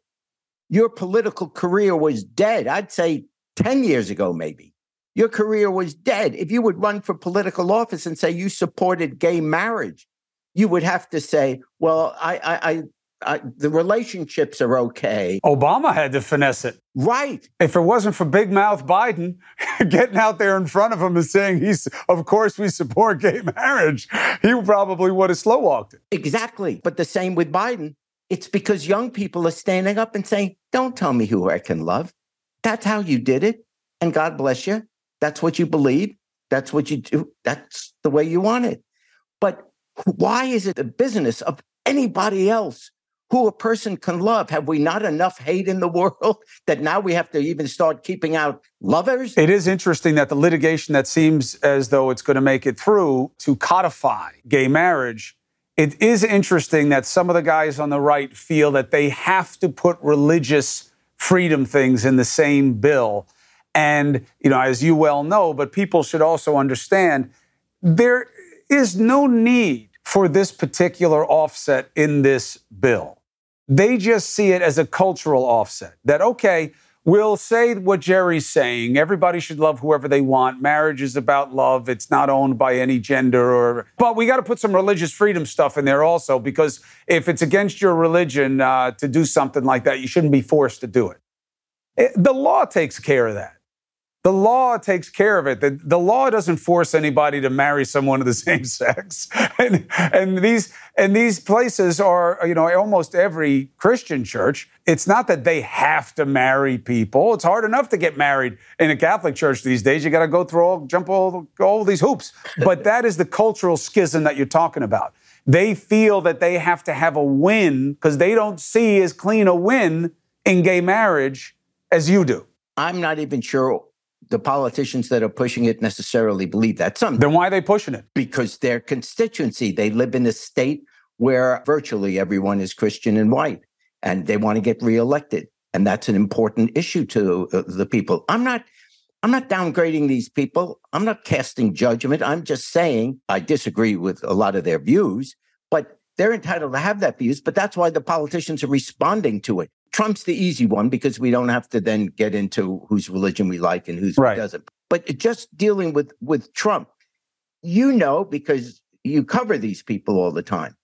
Speaker 1: your political career was dead. I'd say 10 years ago, maybe. Your career was dead. If you would run for political office and say you supported gay marriage, you would have to say, well, I, I, I, I the relationships are okay.
Speaker 2: Obama had to finesse it.
Speaker 1: Right.
Speaker 2: If it wasn't for big mouth Biden <laughs> getting out there in front of him and saying he's, of course, we support gay marriage, he probably would have slow walked it.
Speaker 1: Exactly. But the same with Biden. It's because young people are standing up and saying, don't tell me who I can love. That's how you did it. And God bless you. That's what you believe. That's what you do. That's the way you want it. But why is it the business of anybody else who a person can love? Have we not enough hate in the <laughs> world that now we have to even start keeping out lovers?
Speaker 2: It is interesting that the litigation that seems as though it's going to make it through to codify gay marriage. It is interesting that some of the guys on the right feel that they have to put religious freedom things in the same bill. And, you know, as you well know, but people should also understand there is no need for this particular offset in this bill. They just see it as a cultural offset that, okay, we'll say what Jerry's saying. Everybody should love whoever they want. Marriage is about love. It's not owned by any gender or, but we got to put some religious freedom stuff in there also because if it's against your religion uh, to do something like that, you shouldn't be forced to do it. it. The law takes care of that. The law takes care of it. The, the law doesn't force anybody to marry someone of the <laughs> same sex. And, and these and these places are, you know, almost every Christian church. It's not that they have to marry people. It's hard enough to get married in a Catholic church these days. You got to go through all, jump all, all these hoops. But that is the cultural schism that you're talking about. They feel that they have to have a win because they don't see as clean a win in gay marriage as you do.
Speaker 1: I'm not even sure the politicians that are pushing it necessarily believe that. Some
Speaker 2: Then why are they pushing it?
Speaker 1: because their constituency, they live in a state where virtually everyone is Christian and white, and they want to get reelected, and that's an important issue to uh, the people. I'm not. I'm not downgrading these people. I'm not casting judgment. I'm just saying I disagree with a lot of their views, but they're entitled to have that views. But that's why the politicians are responding to it. Trump's the easy one because we don't have to then get into whose religion we like and whose
Speaker 2: Right.
Speaker 1: doesn't. But just dealing with with Trump, you know because you cover these people all the time.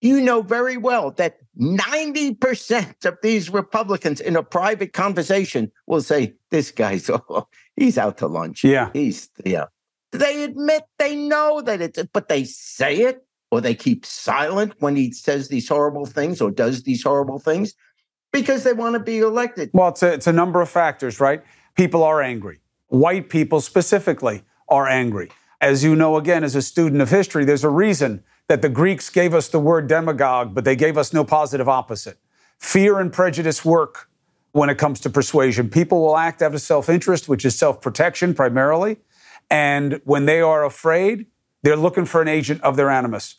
Speaker 1: You know very well that 90% of these Republicans in a private conversation will say, This guy's, <laughs> oh, he's out to lunch.
Speaker 2: Yeah.
Speaker 1: He's, yeah. They admit they know that it's, but they say it or they keep silent when he says these horrible things or does these horrible things because they want to be elected.
Speaker 2: Well, it's a, it's a number of factors, right? People are angry. White people specifically are angry. As you know, again, as a student of history, there's a reason that the Greeks gave us the word demagogue, but they gave us no positive opposite. Fear and prejudice work when it comes to persuasion. People will act out of self interest, which is self protection primarily. And when they are afraid, they're looking for an agent of their animus.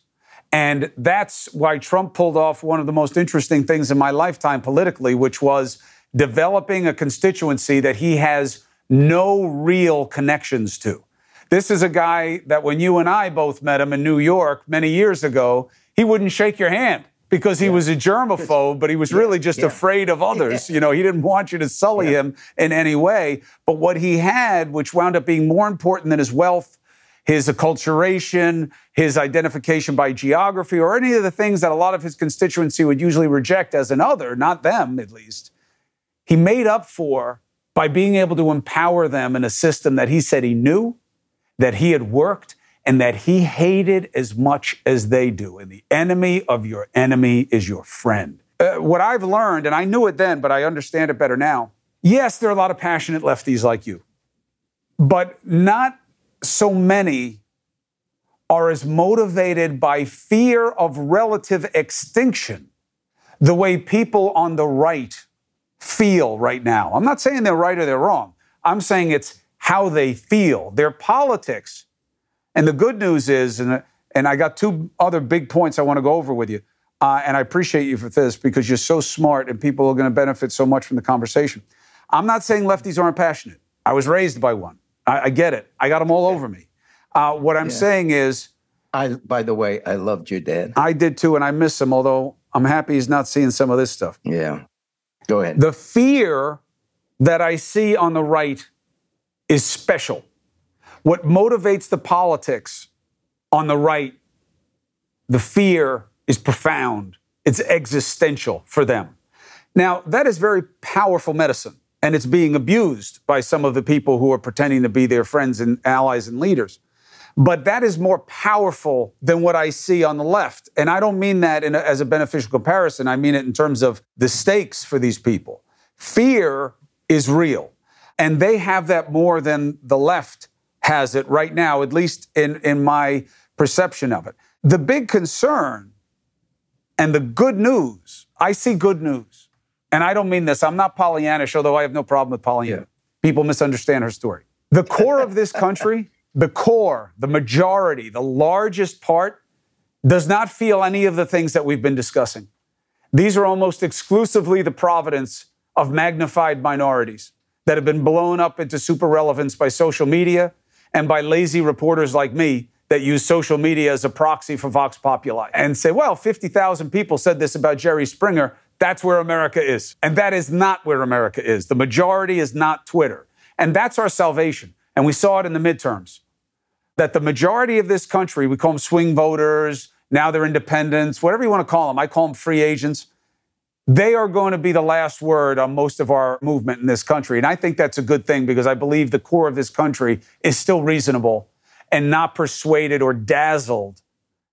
Speaker 2: And that's why Trump pulled off one of the most interesting things in my lifetime politically, which was developing a constituency that he has no real connections to. This is a guy that when you and I both met him in New York many years ago, he wouldn't shake your hand because he yeah. was a germaphobe, but he was really just yeah. afraid of others. Yeah. You know, he didn't want you to sully him in any way. But what he had, which wound up being more important than his wealth, his acculturation, his identification by geography, or any of the things that a lot of his constituency would usually reject as an other, not them at least, he made up for by being able to empower them in a system that he said he knew, that he had worked, and that he hated as much as they do. And the enemy of your enemy is your friend. Uh, what I've learned, and I knew it then, but I understand it better now. Yes, there are a lot of passionate lefties like you, but not so many are as motivated by fear of relative extinction the way people on the right feel right now. I'm not saying they're right or they're wrong. I'm saying it's how they feel. Their politics and the good news is, and, and I got two other big points I want to go over with you. Uh, and I appreciate you for this because you're so smart and people are going to benefit so much from the conversation. I'm not saying lefties aren't passionate. I was raised by one. I, I get it. I got them all over me. Uh, what I'm yeah. saying is,
Speaker 1: I, by the way, I loved your dad.
Speaker 2: I did too, and I miss him. Although I'm happy he's not seeing some of this stuff.
Speaker 1: Yeah, go ahead.
Speaker 2: The fear that I see on the right is special. What motivates the politics on the right, the fear is profound. It's existential for them. Now, that is very powerful medicine, and it's being abused by some of the people who are pretending to be their friends and allies and leaders. But that is more powerful than what I see on the left. And I don't mean that a, as a beneficial comparison. I mean it in terms of the stakes for these people. Fear is real. And they have that more than the left has it right now, at least in, in my perception of it. The big concern and the good news, I see good news. And I don't mean this, I'm not Pollyannish, although I have no problem with Pollyanna. Yeah. People misunderstand her story. The core of this country, the core, the majority, the largest part, does not feel any of the things that we've been discussing. These are almost exclusively the providence of magnified minorities that have been blown up into super relevance by social media and by lazy reporters like me that use social media as a proxy for Vox Populi and say, well, 50,000 people said this about Jerry Springer. That's where America is. And that is not where America is. The majority is not Twitter. And that's our salvation. And we saw it in the midterms that the majority of this country, we call them swing voters, now they're independents, whatever you want to call them, I call them free agents they are going to be the last word on most of our movement in this country. And I think that's a good thing because I believe the core of this country is still reasonable and not persuaded or dazzled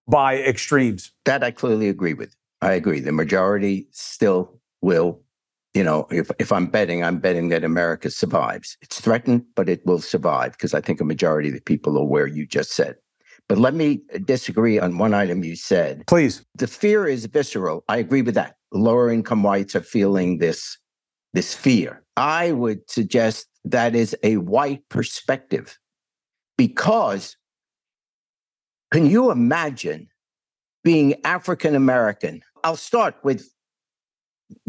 Speaker 2: by extremes.
Speaker 1: That I clearly agree with. I agree. The majority still will, you know, if, if I'm betting, I'm betting that America survives. It's threatened, but it will survive because I think a majority of the people are where you just said. But let me uh, disagree on one item you said.
Speaker 2: Please.
Speaker 1: The fear is visceral. I agree with that lower income whites are feeling this, this fear. I would suggest that is a white perspective because can you imagine being African American? I'll start with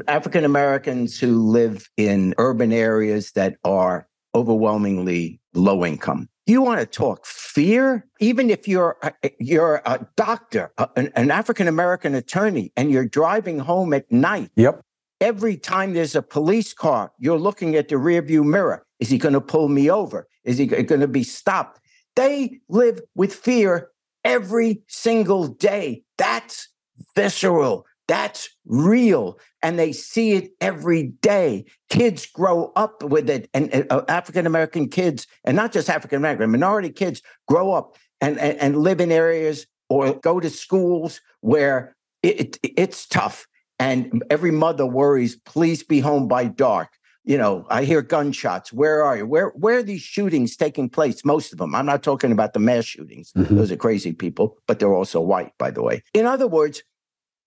Speaker 1: African Americans who live in urban areas that are overwhelmingly low income. You want to talk fear? Even if you're a, you're a doctor, a, an, an African American attorney, and you're driving home at night.
Speaker 2: Yep.
Speaker 1: Every time there's a police car, you're looking at the rearview mirror. Is he going to pull me over? Is he going to be stopped? They live with fear every single day. That's visceral. That's real. And they see it every day. Kids grow up with it, and uh, African American kids, and not just African American, minority kids grow up and, and, and, live in areas or go to schools where it, it, it's tough. And every mother worries, please be home by dark. You know, I hear gunshots. Where are you? Where where are these shootings taking place? Most of them. I'm not talking about the mass shootings. Mm-hmm. Those are crazy people, but they're also white, by the way. In other words,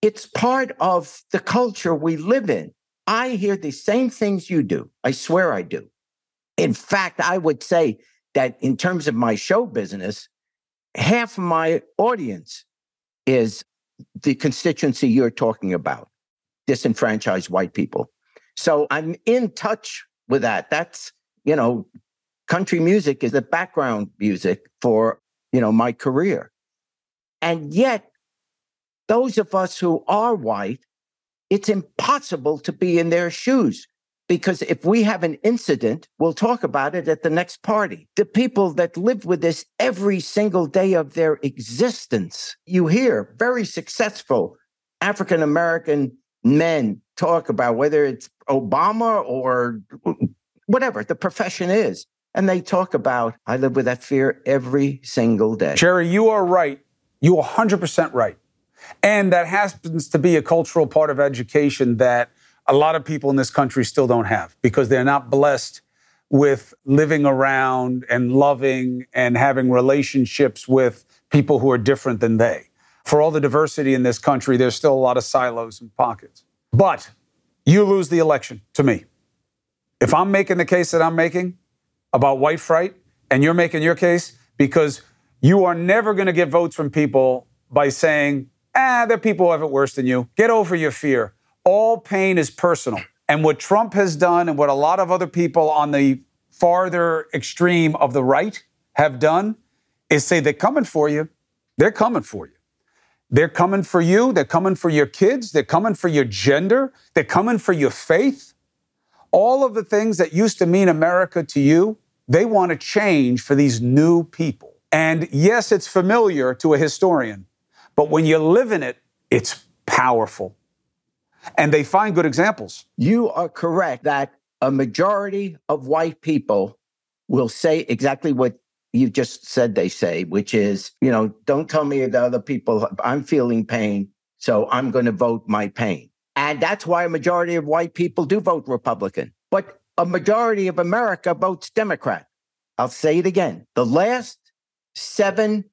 Speaker 1: it's part of the culture we live in. I hear the same things you do. I swear I do. In fact, I would say that in terms of my show business, half of my audience is the constituency you're talking about disenfranchised white people. So I'm in touch with that. That's, you know, country music is the background music for, you know, my career. And yet those of us who are white, it's impossible to be in their shoes because if we have an incident, we'll talk about it at the next party. The people that live with this every single day of their existence, you hear very successful African American men talk about whether it's Obama or whatever the profession is. And they talk about, I live with that fear every single day.
Speaker 2: Jerry, you are right. You are 100% right. And that happens to be a cultural part of education that a lot of people in this country still don't have because they're not blessed with living around and loving and having relationships with people who are different than they. For all the diversity in this country, there's still a lot of silos and pockets. But you lose the election to me. If I'm making the case that I'm making about white fright and you're making your case because you are never going to get votes from people by saying, ah, there are people who have it worse than you. Get over your fear all pain is personal. And what Trump has done and what a lot of other people on the farther extreme of the right have done is say they're coming for you. They're coming for you. They're coming for you. They're coming for your kids. They're coming for your gender. They're coming for your faith. All of the things that used to mean America to you, they want to change for these new people. And yes, it's familiar to a historian, but when you live in it, it's powerful and they find good examples.
Speaker 1: You are correct that a majority of white people will say exactly what you just said they say, which is, you know, don't tell me the other people, I'm feeling pain, so I'm going to vote my pain. And that's why a majority of white people do vote Republican. But a majority of America votes Democrat. I'll say it again. The last seven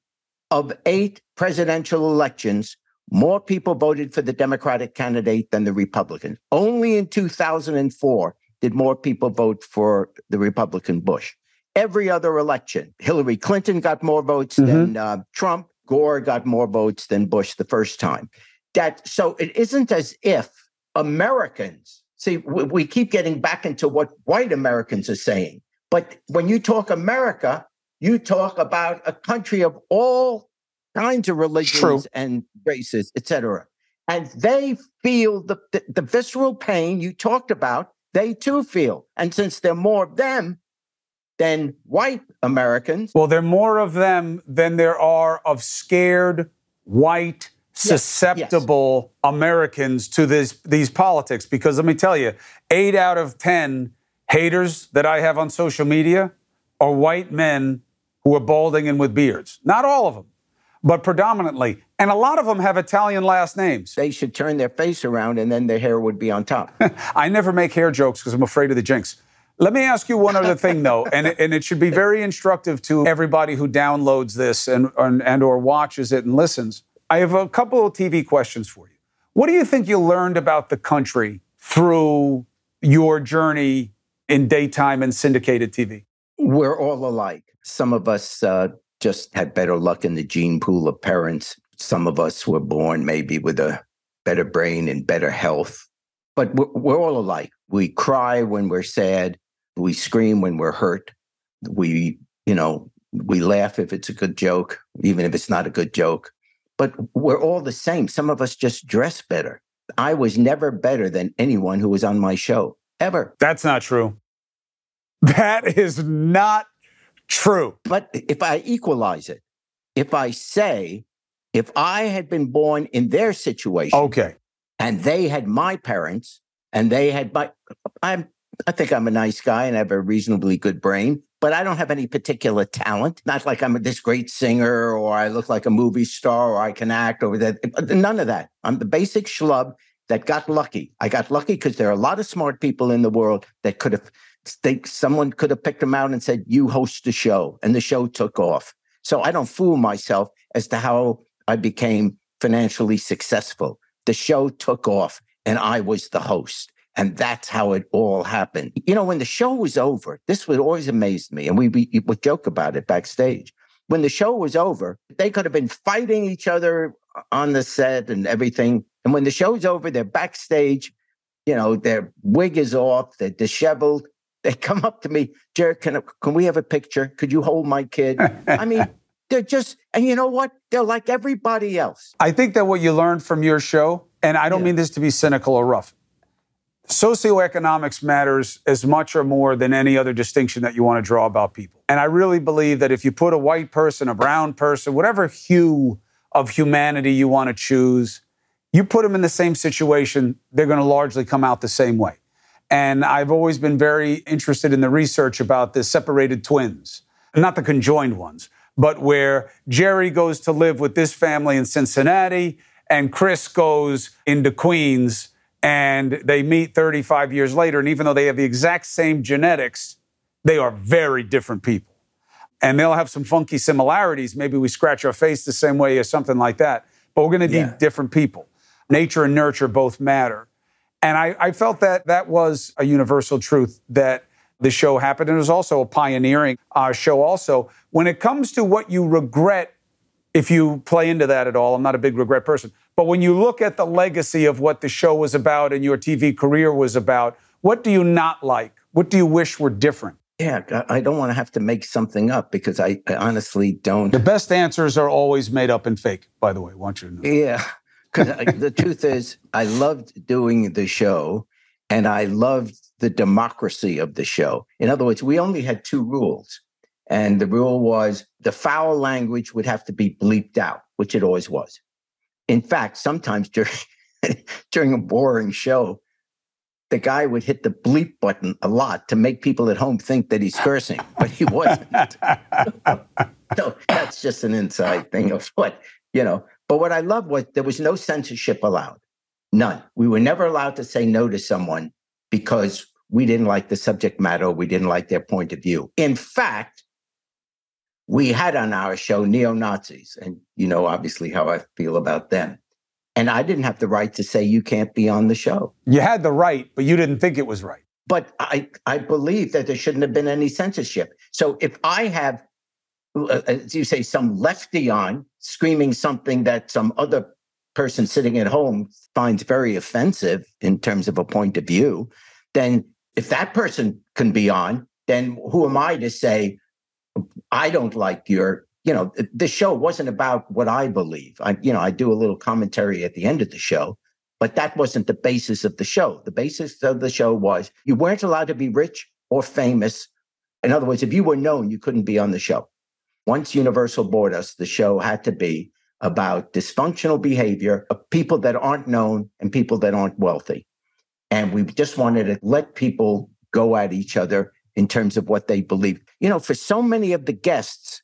Speaker 1: of eight presidential elections more people voted for the Democratic candidate than the Republican. Only in 2004 did more people vote for the Republican Bush. Every other election, Hillary Clinton got more votes mm-hmm. than uh, Trump. Gore got more votes than Bush the first time. That so it isn't as if Americans see we, we keep getting back into what white Americans are saying, but when you talk America, you talk about a country of all kinds of religions True. and races, etc. And they feel the, the, the visceral pain you talked about. They too feel, and since there are more of them than white Americans,
Speaker 2: well, there are more of them than there are of scared white susceptible yes, yes. Americans to this, these politics. Because let me tell you, eight out of 10 haters that I have on social media are white men who are balding and with beards. Not all of them but predominantly. And a lot of them have Italian last names.
Speaker 1: They should turn their face around and then their hair would be on top. <laughs>
Speaker 2: I never make hair jokes because I'm afraid of the jinx. Let me ask you one other thing, though, and it, and it should be very instructive to everybody who downloads this and, and, and or watches it and listens. I have a couple of TV questions for you. What do you think you learned about the country through your journey in daytime and syndicated TV?
Speaker 1: We're all alike. Some of us uh, just had better luck in the gene pool of parents. Some of us were born maybe with a better brain and better health, but we're, we're all alike. We cry when we're sad. We scream when we're hurt. We, you know, we laugh if it's a good joke, even if it's not a good joke. But we're all the same. Some of us just dress better. I was never better than anyone who was on my show, ever.
Speaker 2: That's not true. That is not True.
Speaker 1: But if I equalize it, if I say, if I had been born in their situation,
Speaker 2: okay,
Speaker 1: and they had my parents, and they had my, I'm, I think I'm a nice guy and I have a reasonably good brain, but I don't have any particular talent. Not like I'm this great singer or I look like a movie star or I can act or that. None of that. I'm the basic schlub that got lucky. I got lucky because there are a lot of smart people in the world that could have think someone could have picked them out and said, You host the show. And the show took off. So I don't fool myself as to how I became financially successful. The show took off and I was the host. And that's how it all happened. You know, when the show was over, this would always amaze me. And we, we would joke about it backstage. When the show was over, they could have been fighting each other on the set and everything. And when the show's over, they're backstage, you know, their wig is off, they're disheveled, they <laughs> come up to me, Jared, can, can we have a picture? Could you hold my kid? I mean, <laughs> They're just, and you know what? They're like everybody else.
Speaker 2: I think that what you learned from your show, and I don't
Speaker 1: Yeah.
Speaker 2: mean this to be cynical or rough, socioeconomics matters as much or more than any other distinction that you want to draw about people. And I really believe that if you put a white person, a brown person, whatever hue of humanity you want to choose, you put them in the same situation, they're going to largely come out the same way. And I've always been very interested in the research about the separated twins, not the conjoined ones, but where Jerry goes to live with this family in Cincinnati and Chris goes into Queens and they meet 35 years later. And even though they have the exact same genetics, they are very different people. And they'll have some funky similarities. Maybe we scratch our face the same way or something like that, but we're going to
Speaker 1: Yeah.
Speaker 2: be different people. Nature and nurture both matter. And I, I felt that that was a universal truth that the show happened. And it was also a pioneering uh, show, also. When it comes to what you regret, if you play into that at all, I'm not a big regret person. But when you look at the legacy of what the show was about and your TV career was about, what do you not like? What do you wish were different?
Speaker 1: Yeah, I I don't want to have to make something up because I, I honestly don't.
Speaker 2: The best answers are always made up and fake, by the way. I want you to know.
Speaker 1: Yeah, because the truth is, I loved doing the show and I loved the democracy of the show. In other words, we only had two rules. And the rule was the foul language would have to be bleeped out, which it always was. In fact, sometimes during, <laughs> during a boring show, the guy would hit the bleep button a lot to make people at home think that he's cursing, but he wasn't. <laughs> so that's just an inside thing of what, you know. But what I love was there was no censorship allowed. None. We were never allowed to say no to someone because we didn't like the subject matter, we didn't like their point of view. In fact, we had on our show neo Nazis, and you know, obviously, how I feel about them. And I didn't have the right to say you can't be on the show.
Speaker 2: You had the right, but you didn't think it was right.
Speaker 1: But I, I believe that there shouldn't have been any censorship. So if I have, uh, as you say, some lefty on screaming something that some other person sitting at home finds very offensive in terms of a point of view, then if that person can be on, then who am I to say, I don't like your, you know, the show wasn't about what I believe. I, you know, I do a little commentary at the end of the show, but that wasn't the basis of the show. The basis of the show was you weren't allowed to be rich or famous. In other words, if you were known, you couldn't be on the show. Once Universal bought us, the show had to be about dysfunctional behavior of people that aren't known and people that aren't wealthy. And we just wanted to let people go at each other in terms of what they believe. You know, for so many of the guests,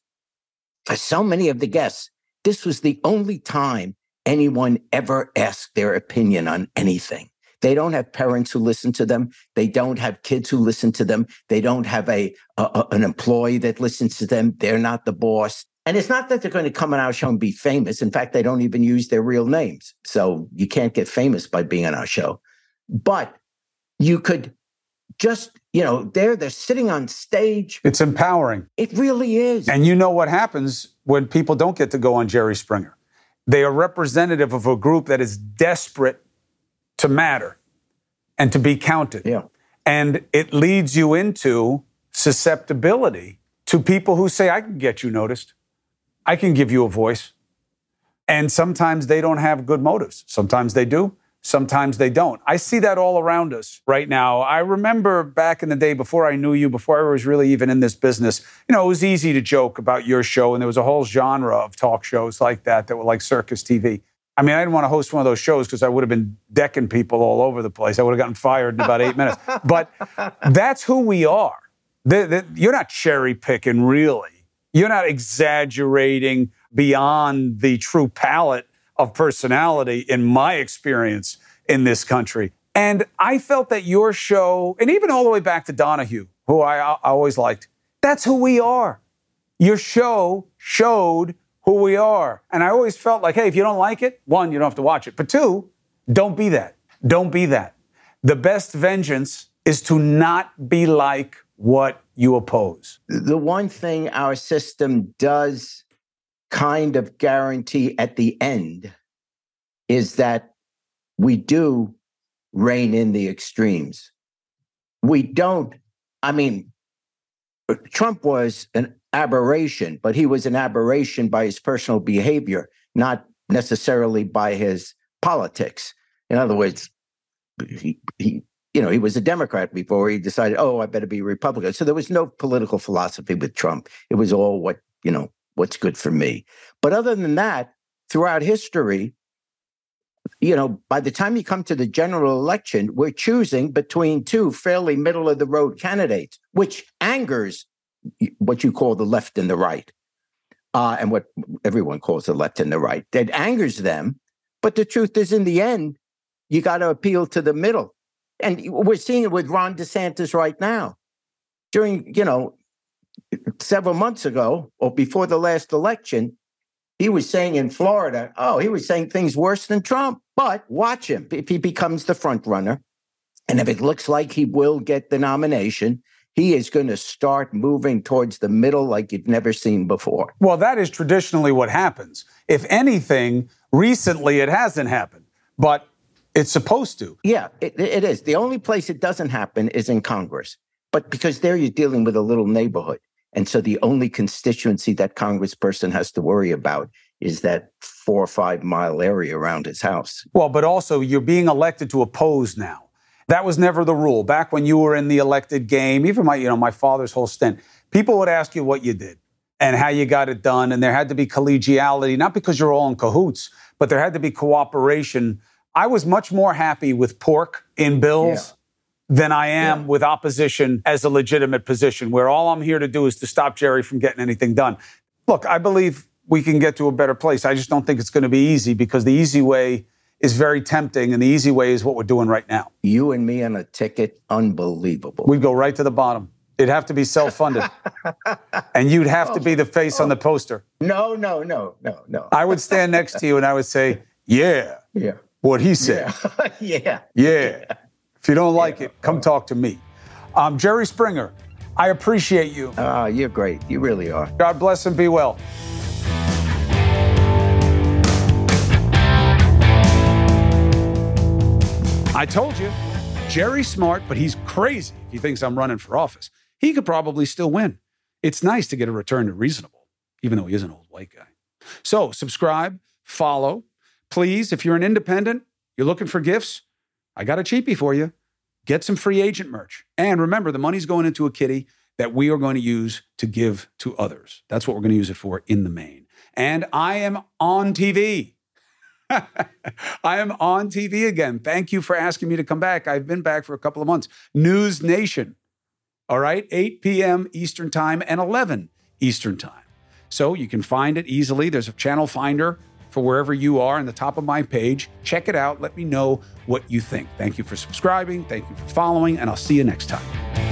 Speaker 1: for so many of the guests, this was the only time anyone ever asked their opinion on anything. They don't have parents who listen to them. They don't have kids who listen to them. They don't have a, a- an employee that listens to them. They're not the boss. And it's not that they're going to come on our show and be famous. In fact, they don't even use their real names. So you can't get famous by being on our show. But you could just, you know, they're they're sitting on stage.
Speaker 2: It's empowering.
Speaker 1: It really is.
Speaker 2: And you know what happens when people don't get to go on Jerry Springer. They are representative of a group that is desperate to matter and to be counted.
Speaker 1: yeah.
Speaker 2: And it leads you into susceptibility to people who say, I can get you noticed. I can give you a voice. And sometimes they don't have good motives. Sometimes they do. Sometimes they don't. I see that all around us right now. I remember back in the day before I knew you, before I was really even in this business, you know, it was easy to joke about your show. And there was a whole genre of talk shows like that that were like circus TV. I mean, I didn't want to host one of those shows because I would have been decking people all over the place. I would have gotten fired in about eight minutes. <laughs> But that's who we are. The- the- you're not cherry picking, really. You're not exaggerating beyond the true palette of personality, in my experience in this country. And I felt that your show, and even all the way back to Donahue, who I, I always liked, that's who we are. Your show showed who we are. And I always felt like, hey, if you don't like it, one, you don't have to watch it. But two, don't be that. Don't be that. The best vengeance is to not be like what you oppose.
Speaker 1: the one thing our system does kind of guarantee at the end is that we do rein in the extremes. We don't, I mean, Trump was an aberration, but he was an aberration by his personal behavior, not necessarily by his politics. In other words, he, he you know, he was a Democrat before he decided, oh, I better be Republican. So there was no political philosophy with Trump. It was all what, you know, what's good for me. But other than that, throughout history, you know, by the time you come to the general election, we're choosing between two fairly middle of the road candidates, which angers what you call the left and the right, uh, and what everyone calls the left and the right. That angers them. But the truth is, in the end, you got to appeal to the middle. And we're seeing it with Ron DeSantis right now. During, you know, several months ago or before the last election, he was saying in Florida, oh, he was saying things worse than Trump. But watch him if he becomes the front runner. And if it looks like he will get the nomination, he is going to start moving towards the middle like you've never seen before.
Speaker 2: Well, that is traditionally what happens. If anything, recently it hasn't happened, but it's supposed to.
Speaker 1: Yeah, it, it is. The only place it doesn't happen is in Congress. But because there you're dealing with a little neighborhood. And so the only constituency that congressperson has to worry about is that four or five mile area around his house.
Speaker 2: Well, but also you're being elected to oppose now. That was never the rule. Back when you were in the elected game, even my, you know, my father's whole stint, people would ask you what you did and how you got it done. And there had to be collegiality, not because you're all in cahoots, but there had to be cooperation. I was much more happy with pork in bills. Than I am yeah. with opposition as a legitimate position, where all I'm here to do is to stop Jerry from getting anything done. Look, I believe we can get to a better place. I just don't think it's going to be easy because the easy way is very tempting, and the easy way is what we're doing right now.
Speaker 1: You and me on a ticket, unbelievable.
Speaker 2: We'd go right to the bottom. It'd have to be self funded. <laughs> and you'd have oh, to be the face oh. on the oh. poster.
Speaker 1: No, no, no, no, no.
Speaker 2: I would stand next to you and I would say, Yeah.
Speaker 1: Yeah.
Speaker 2: What he said. <laughs>
Speaker 1: Yeah. yeah.
Speaker 2: yeah. If you don't like yeah. it, come talk to me. Um, Jerry Springer, I appreciate you.
Speaker 1: Uh, you're great. You really are.
Speaker 2: God bless and be well. I told you, Jerry's smart, but he's crazy if he thinks I'm running for office. He could probably still win. It's nice to get a return to reasonable, even though he is an old white guy. So subscribe, follow. Please, if you're an independent, you're looking for gifts, I got a cheapie for you. Get some free agent merch. And remember, the money's going into a kitty that we are going to use to give to others. That's what we're going to use it for in the main. And I am on TV. <laughs> I am on TV again. Thank you for asking me to come back. I've been back for a couple of months. NewsNation. All right, 8 p.m. Eastern Time and 11 Eastern Time. So you can find it easily. There's a channel finder for wherever you are on the top of my page. Check it out. Let me know what you think. Thank you for subscribing. Thank you for following, and I'll see you next time.